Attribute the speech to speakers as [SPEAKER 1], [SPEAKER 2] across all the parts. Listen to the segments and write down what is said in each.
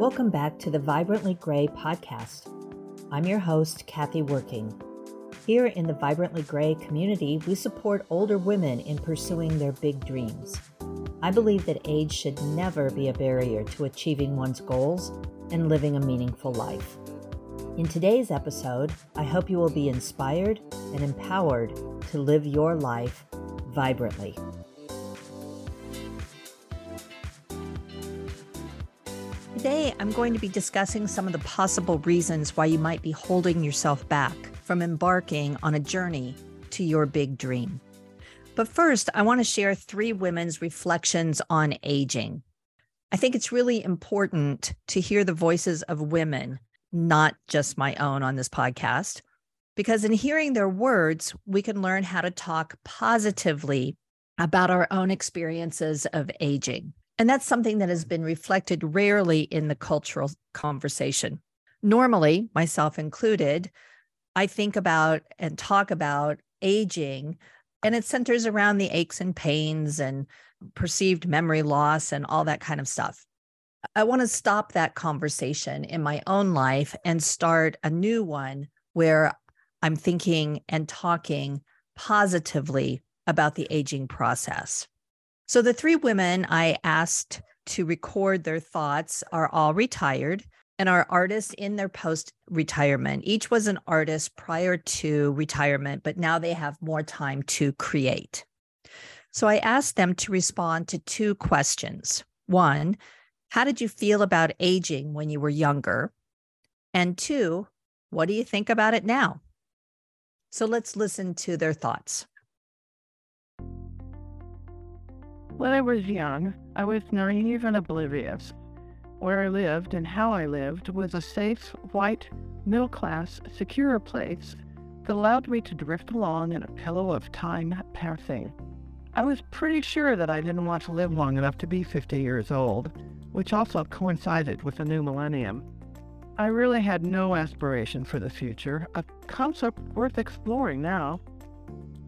[SPEAKER 1] Welcome back to the Vibrantly Grey podcast. I'm your host, Kathy Working. Here in the Vibrantly Grey community, we support older women in pursuing their big dreams. I believe that age should never be a barrier to achieving one's goals and living a meaningful life. In today's episode, I hope you will be inspired and empowered to live your life vibrantly. I'm going to be discussing some of the possible reasons why you might be holding yourself back from embarking on a journey to your big dream. But first, I want to share three women's reflections on aging. I think it's really important to hear the voices of women, not just my own on this podcast, because in hearing their words, we can learn how to talk positively about our own experiences of aging. And that's something that has been reflected rarely in the cultural conversation. Normally, myself included, I think about and talk about aging, and it centers around the aches and pains and perceived memory loss and all that kind of stuff. I want to stop that conversation in my own life and start a new one where I'm thinking and talking positively about the aging process. So the three women I asked to record their thoughts are all retired and are artists in their post retirement. Each was an artist prior to retirement, but now they have more time to create. So I asked them to respond to two questions. One, how did you feel about aging when you were younger? And two, what do you think about it now? So let's listen to their thoughts.
[SPEAKER 2] When I was young, I was naive and oblivious. Where I lived and how I lived was a safe, white, middle class, secure place that allowed me to drift along in a pillow of time passing. I was pretty sure that I didn't want to live long enough to be 50 years old, which also coincided with the new millennium. I really had no aspiration for the future, a concept worth exploring now.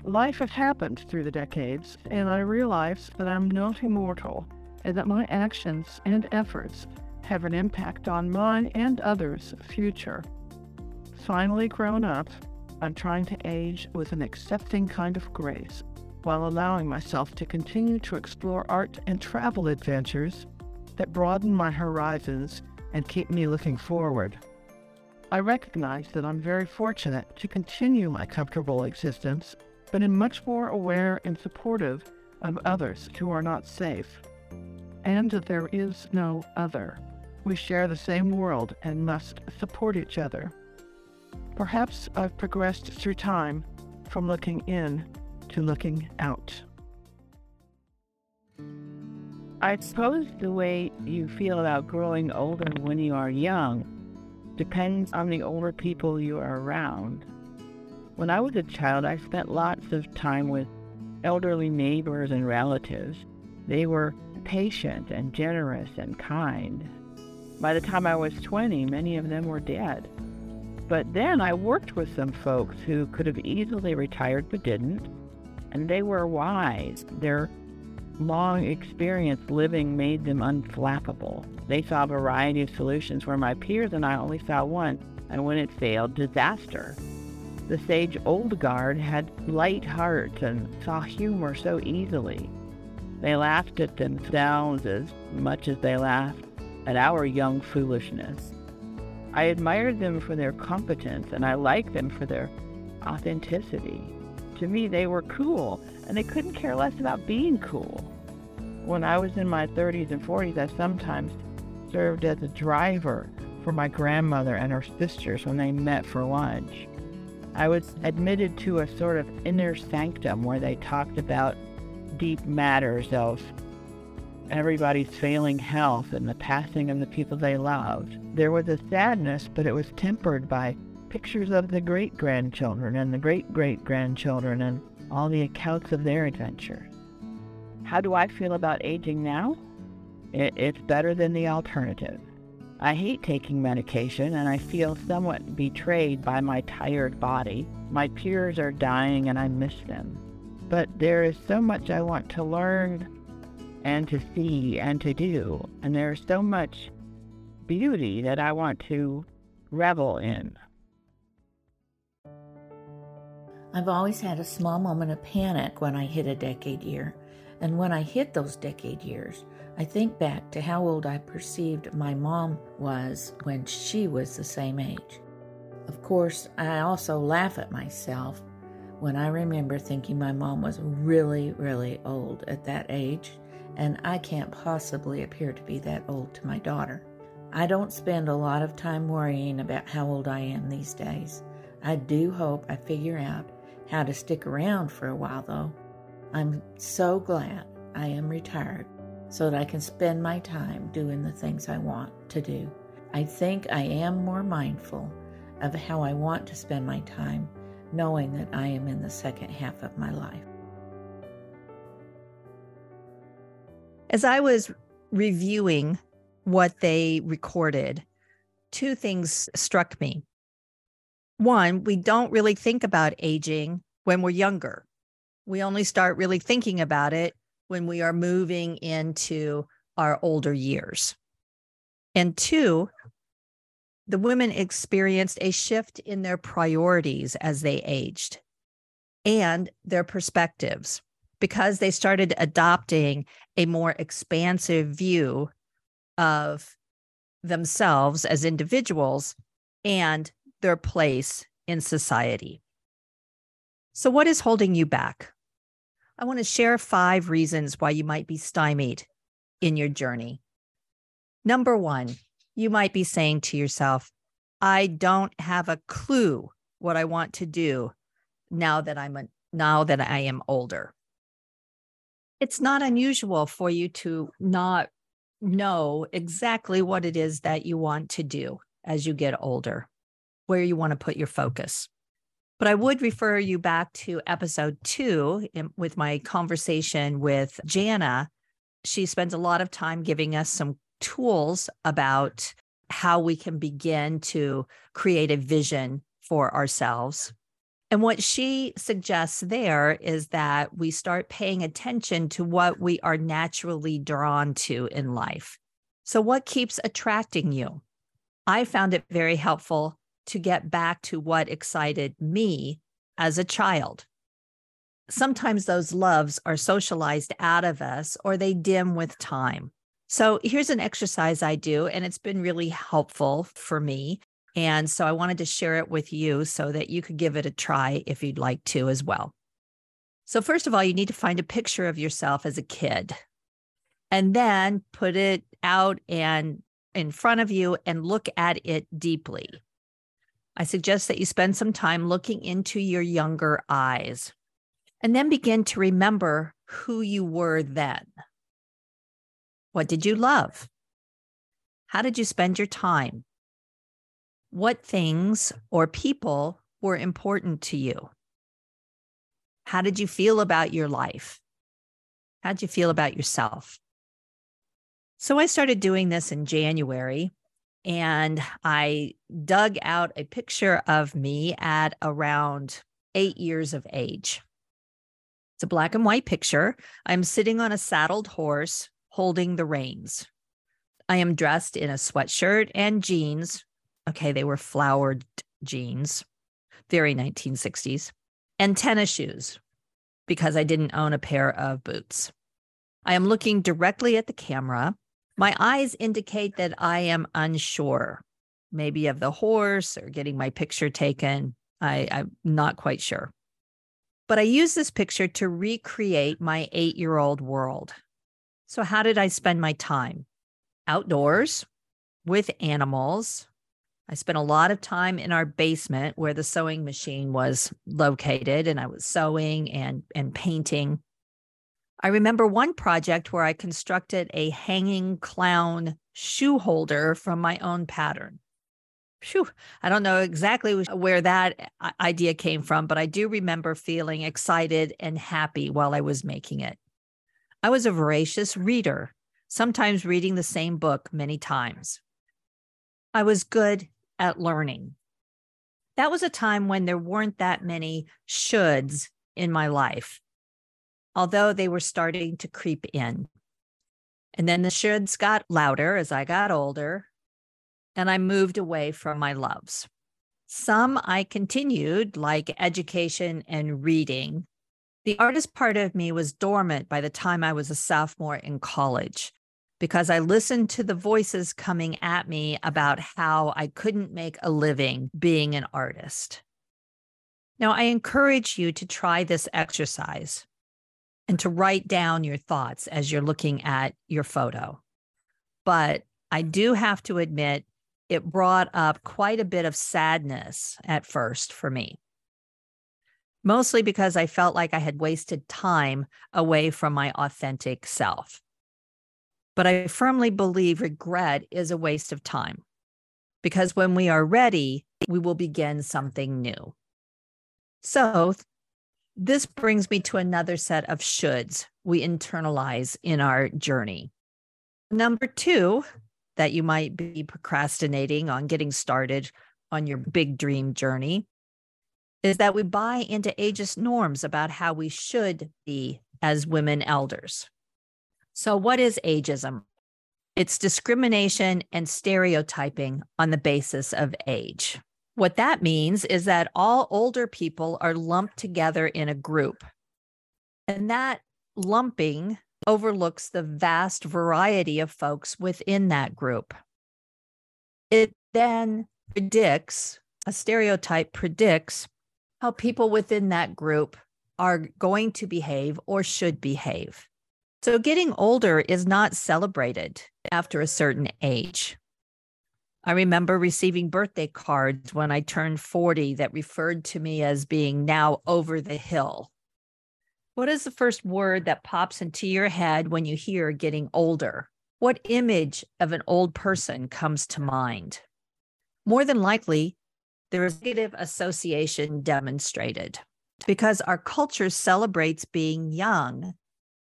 [SPEAKER 2] Life has happened through the decades, and I realize that I'm not immortal and that my actions and efforts have an impact on mine and others' future. Finally grown up, I'm trying to age with an accepting kind of grace while allowing myself to continue to explore art and travel adventures that broaden my horizons and keep me looking forward. I recognize that I'm very fortunate to continue my comfortable existence but am much more aware and supportive of others who are not safe, and that there is no other. We share the same world and must support each other. Perhaps I've progressed through time from looking in to looking out.
[SPEAKER 3] I suppose the way you feel about growing older when you are young depends on the older people you are around. When I was a child, I spent lots of time with elderly neighbors and relatives. They were patient and generous and kind. By the time I was 20, many of them were dead. But then I worked with some folks who could have easily retired but didn't, and they were wise. Their long experience living made them unflappable. They saw a variety of solutions where my peers and I only saw one, and when it failed, disaster. The sage old guard had light hearts and saw humor so easily. They laughed at themselves as much as they laughed at our young foolishness. I admired them for their competence and I liked them for their authenticity. To me, they were cool and they couldn't care less about being cool. When I was in my 30s and 40s, I sometimes served as a driver for my grandmother and her sisters when they met for lunch. I was admitted to a sort of inner sanctum where they talked about deep matters of everybody's failing health and the passing of the people they loved. There was a sadness, but it was tempered by pictures of the great grandchildren and the great great grandchildren and all the accounts of their adventures. How do I feel about aging now? It, it's better than the alternative. I hate taking medication and I feel somewhat betrayed by my tired body. My peers are dying and I miss them. But there is so much I want to learn and to see and to do, and there is so much beauty that I want to revel in.
[SPEAKER 4] I've always had a small moment of panic when I hit a decade year. And when I hit those decade years, I think back to how old I perceived my mom was when she was the same age. Of course, I also laugh at myself when I remember thinking my mom was really, really old at that age, and I can't possibly appear to be that old to my daughter. I don't spend a lot of time worrying about how old I am these days. I do hope I figure out how to stick around for a while, though. I'm so glad I am retired so that I can spend my time doing the things I want to do. I think I am more mindful of how I want to spend my time, knowing that I am in the second half of my life.
[SPEAKER 1] As I was reviewing what they recorded, two things struck me. One, we don't really think about aging when we're younger. We only start really thinking about it when we are moving into our older years. And two, the women experienced a shift in their priorities as they aged and their perspectives because they started adopting a more expansive view of themselves as individuals and their place in society. So, what is holding you back? I want to share five reasons why you might be stymied in your journey. Number one, you might be saying to yourself, I don't have a clue what I want to do now that I'm a, now that I am older. It's not unusual for you to not know exactly what it is that you want to do as you get older where you want to put your focus. But I would refer you back to episode two in, with my conversation with Jana. She spends a lot of time giving us some tools about how we can begin to create a vision for ourselves. And what she suggests there is that we start paying attention to what we are naturally drawn to in life. So, what keeps attracting you? I found it very helpful to get back to what excited me as a child. Sometimes those loves are socialized out of us or they dim with time. So here's an exercise I do, and it's been really helpful for me. And so I wanted to share it with you so that you could give it a try if you'd like to as well. So, first of all, you need to find a picture of yourself as a kid and then put it out and in front of you and look at it deeply. I suggest that you spend some time looking into your younger eyes and then begin to remember who you were then. What did you love? How did you spend your time? What things or people were important to you? How did you feel about your life? How did you feel about yourself? So I started doing this in January and I dug out a picture of me at around eight years of age. It's a black and white picture. I'm sitting on a saddled horse holding the reins. I am dressed in a sweatshirt and jeans. Okay, they were flowered jeans, very 1960s, and tennis shoes because I didn't own a pair of boots. I am looking directly at the camera my eyes indicate that I am unsure, maybe of the horse or getting my picture taken. I, I'm not quite sure. But I use this picture to recreate my eight year old world. So, how did I spend my time? Outdoors with animals. I spent a lot of time in our basement where the sewing machine was located, and I was sewing and, and painting. I remember one project where I constructed a hanging clown shoe holder from my own pattern. Phew, I don't know exactly where that uh, idea came from, but I do remember feeling excited and happy while I was making it. I was a voracious reader, sometimes reading the same book many times. I was good at learning. That was a time when there weren't that many shoulds in my life although they were starting to creep in. And then the shoulds got louder as I got older. and I moved away from my loves. Some I continued, like education and reading. The artist part of me was dormant by the time I was a sophomore in college because I listened to the voices coming at me about how I couldn't make a living being an artist. Now, I encourage you to try this exercise and to write down your thoughts as you're looking at your photo. But I do have to admit, it brought up quite a bit of sadness at first for me, mostly because I felt like I had wasted time away from my authentic self. But I firmly believe regret is a waste of time because when we are ready, we will begin something new. So, this brings me to another set of shoulds we internalize in our journey. Number two, that you might be procrastinating on getting started on your big dream journey, is that we buy into ageist norms about how we should be as women elders. So, what is ageism? It's discrimination and stereotyping on the basis of age. What that means is that all older people are lumped together in a group. And that lumping overlooks the vast variety of folks within that group. It then predicts, a stereotype predicts how people within that group are going to behave or should behave. So getting older is not celebrated after a certain age. I remember receiving birthday cards when I turned 40 that referred to me as being now over the hill. What is the first word that pops into your head when you hear getting older? What image of an old person comes to mind? More than likely, there is negative association demonstrated because our culture celebrates being young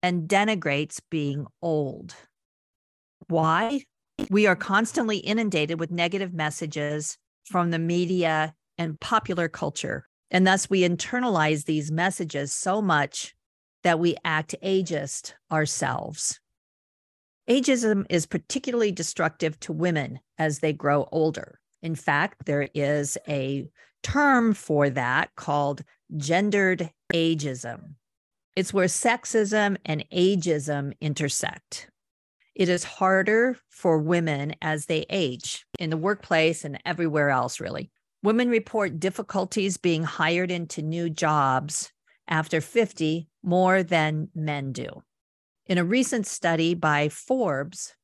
[SPEAKER 1] and denigrates being old. Why? We are constantly inundated with negative messages from the media and popular culture. And thus, we internalize these messages so much that we act ageist ourselves. Ageism is particularly destructive to women as they grow older. In fact, there is a term for that called gendered ageism. It's where sexism and ageism intersect. It is harder for women as they age in the workplace and everywhere else, really. Women report difficulties being hired into new jobs after 50 more than men do. In a recent study by Forbes,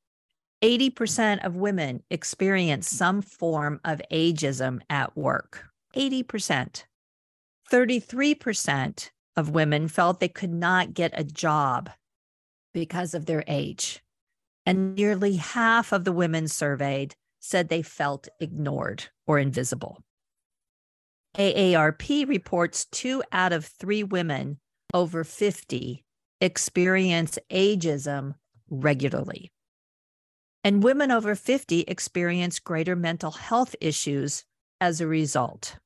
[SPEAKER 1] 80% of women experience some form of ageism at work. 80%. 33% of women felt they could not get a job because of their age. And nearly half of the women surveyed said they felt ignored or invisible. AARP reports two out of three women over 50 experience ageism regularly. And women over 50 experience greater mental health issues as a result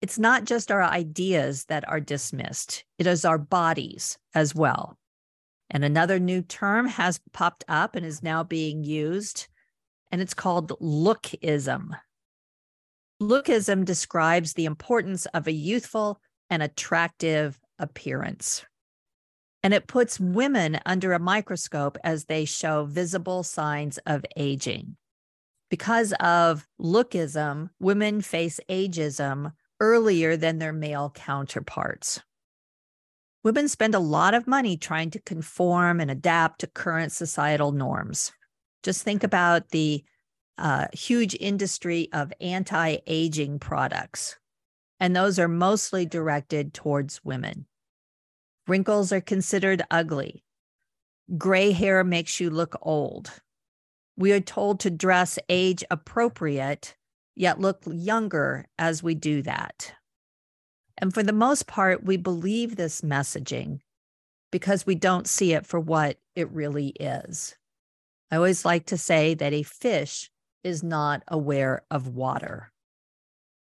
[SPEAKER 1] it's not just our ideas that are dismissed, it is our bodies as well. And another new term has popped up and is now being used, and it's called lookism. Lookism describes the importance of a youthful and attractive appearance. And it puts women under a microscope as they show visible signs of aging. Because of lookism, women face ageism earlier than their male counterparts. Women spend a lot of money trying to conform and adapt to current societal norms. Just think about the uh, huge industry of anti aging products, and those are mostly directed towards women. Wrinkles are considered ugly. Gray hair makes you look old. We are told to dress age appropriate yet look younger as we do that. And for the most part, we believe this messaging because we don't see it for what it really is. I always like to say that a fish is not aware of water.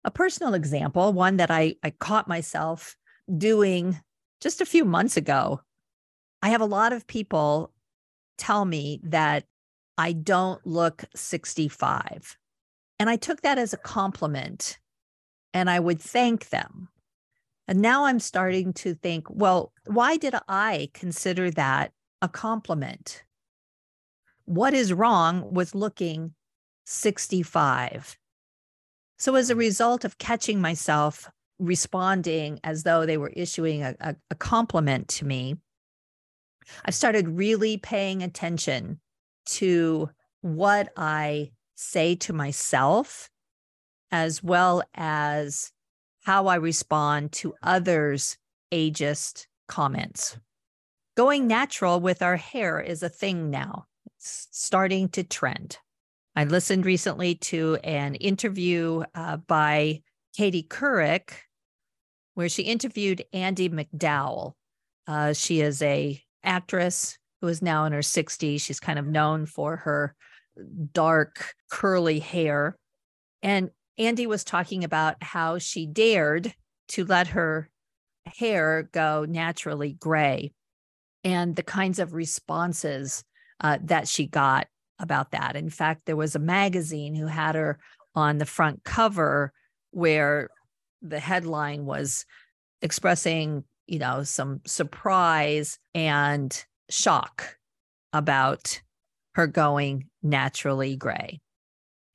[SPEAKER 1] A personal example, one that I, I caught myself doing just a few months ago. I have a lot of people tell me that I don't look 65. And I took that as a compliment and I would thank them. And now I'm starting to think, well, why did I consider that a compliment? What is wrong with looking 65? So, as a mm. result of catching myself responding as though they were issuing a, a, a compliment to me, I've started really paying attention to what I say to myself, as well as how I respond to others' ageist comments. Going natural with our hair is a thing now, it's starting to trend. I listened recently to an interview uh, by Katie Couric, where she interviewed Andie MacDowell. Uh, she is a actress who is now in her 60s. She's kind of known for her dark curly hair. And Andie was talking about how she dared to let her hair go naturally gray and the kinds of responses uh, that she got about that. In fact, there was a magazine who had her on the front cover where the headline was expressing, you know, some surprise and shock about her going naturally gray.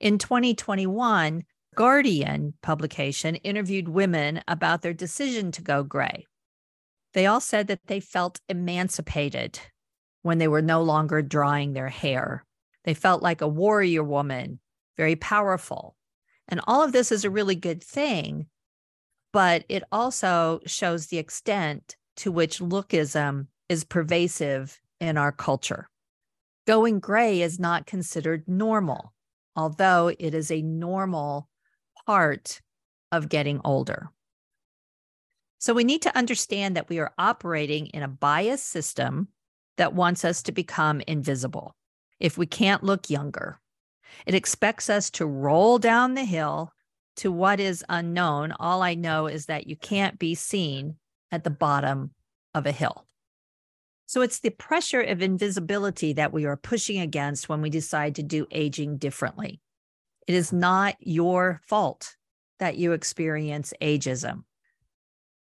[SPEAKER 1] In 2021, Guardian publication interviewed women about their decision to go gray. They all said that they felt emancipated when they were no longer drying their hair. They felt like a warrior woman, very powerful. And all of this is a really good thing, but it also shows the extent to which lookism is pervasive in our culture. Going gray is not considered normal, although it is a normal part of getting older. So we need to understand that we are operating in a biased system that wants us to become invisible if we can't look younger. It expects us to roll down the hill to what is unknown. All I know is that you can't be seen at the bottom of a hill. So it's the pressure of invisibility that we are pushing against when we decide to do aging differently. It is not your fault that you experience ageism,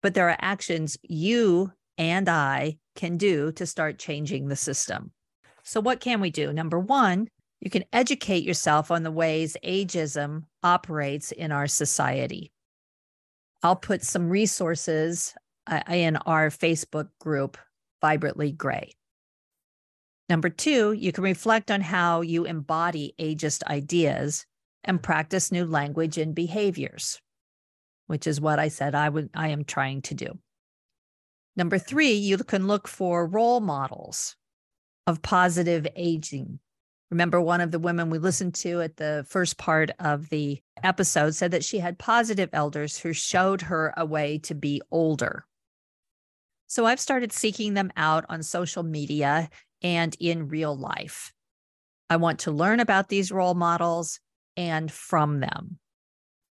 [SPEAKER 1] but there are actions you and I can do to start changing the system. So, what can we do? Number one, you can educate yourself on the ways ageism operates in our society. I'll put some resources uh, in our Facebook group vibrantly grey. Number two, you can reflect on how you embody ageist ideas and practice new language and behaviors, which is what I said I would I am trying to do. Number three, you can look for role models of positive aging. Remember, one of the women we listened to at the first part of the episode said that she had positive elders who showed her a way to be older. So I've started seeking them out on social media and in real life. I want to learn about these role models and from them.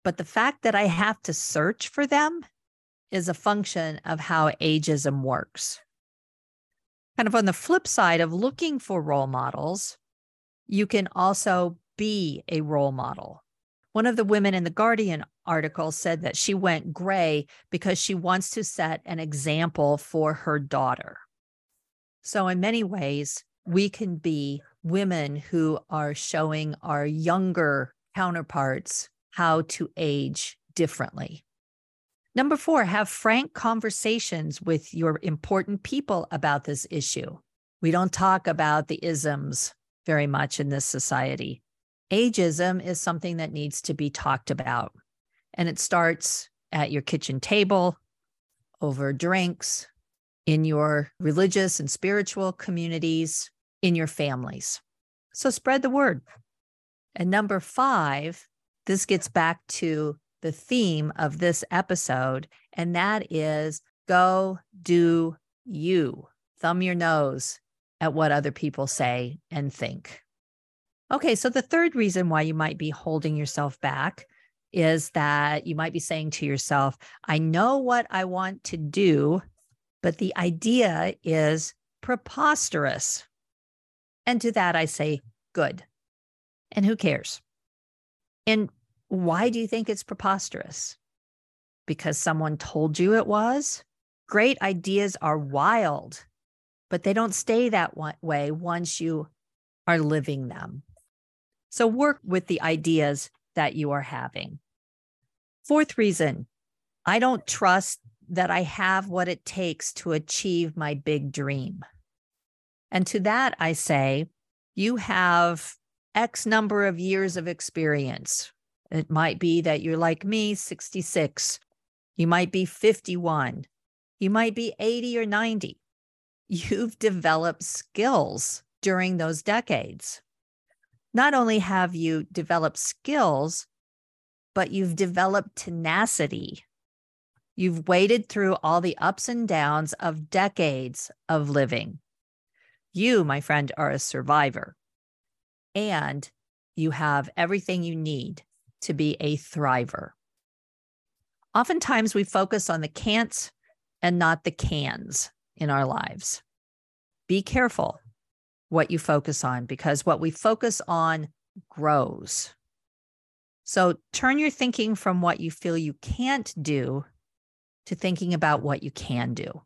[SPEAKER 1] But the fact that I have to search for them is a function of how ageism works. Kind of on the flip side of looking for role models, you can also be a role model. One of the women in the Guardian article said that she went gray because she wants to set an example for her daughter. So, in many ways, we can be women who are showing our younger counterparts how to age differently. Number four, have frank conversations with your important people about this issue. We don't talk about the isms very much in this society ageism is something that needs to be talked about. And it starts at your kitchen table, over drinks, in your religious and spiritual communities, in your families. So spread the word. And number five, this gets back to the theme of this episode, and that is go do you. Thumb your nose at what other people say and think. Okay, so the third reason why you might be holding yourself back is that you might be saying to yourself, I know what I want to do, but the idea is preposterous. And to that, I say, Good. And who cares? And why do you think it's preposterous? Because someone told you it was? Great ideas are wild, but they don't stay that way once you are living them. So work with the ideas that you are having. Fourth reason I don't trust that I have what it takes to achieve my big dream. And to that, I say, you have X number of years of experience. It might be that you're like me, 66. You might be 51. You might be 80 or 90. You've developed skills during those decades. Not only have you developed skills, but you've developed tenacity. You've waded through all the ups and downs of decades of living. You, my friend, are a survivor, and you have everything you need to be a thriver. Oftentimes, we focus on the can'ts and not the cans in our lives. Be careful what you focus on because what we focus on grows. So turn your thinking from what you feel you can't do to thinking about what you can do.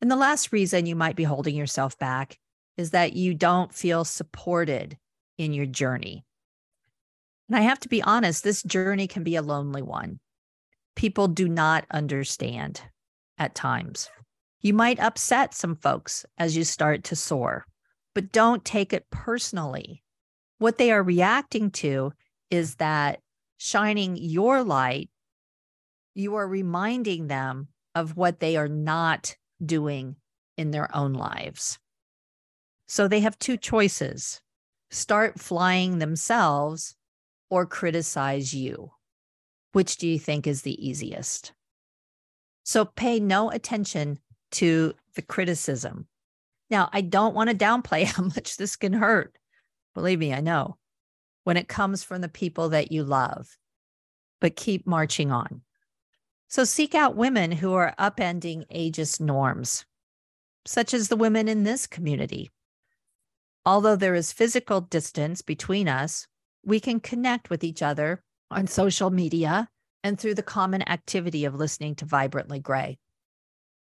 [SPEAKER 1] And the last reason you might be holding yourself back is that you don't feel supported in your journey. And I have to be honest, this journey can be a lonely one. People do not understand at times. You might upset some folks as you start to soar, but don't take it personally. What they are reacting to is that shining your light, you are reminding them of what they are not doing in their own lives. So they have two choices start flying themselves or criticize you. Which do you think is the easiest? So pay no attention to the criticism. Now, I don't want to downplay how much this can hurt. Believe me, I know when it comes from the people that you love, but keep marching on. So seek out women who are upending ageist norms, such as the women in this community. Although there is physical distance between us, we can connect with each other on social media and through the common activity of listening to Vibrantly Grey.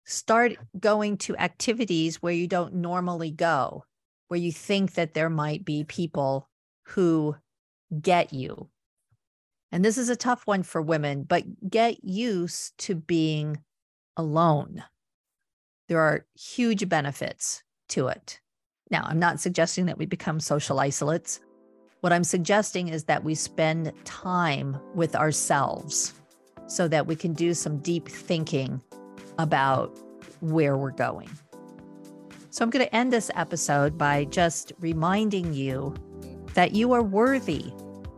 [SPEAKER 1] Start going to activities where you don't normally go, where you think that there might be people who get you and this is a tough one for women, but get used to being alone. There are huge benefits to it. Now, I'm not suggesting that we become social isolates. What I'm suggesting is that we spend time with ourselves so that we can do some deep thinking about where we're going. So, I'm going to end this episode by just reminding you that you are worthy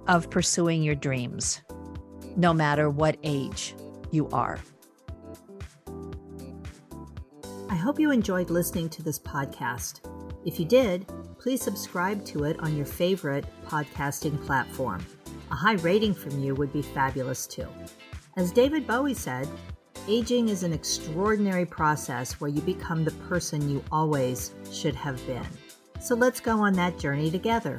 [SPEAKER 1] of pursuing your dreams, no matter what age you are. I hope you enjoyed listening to this podcast. If you did, please subscribe to it on your favorite podcasting platform. A high rating from you would be fabulous too. As David Bowie said, aging is an extraordinary process where you become the person you always should have been. So let's go on that journey together.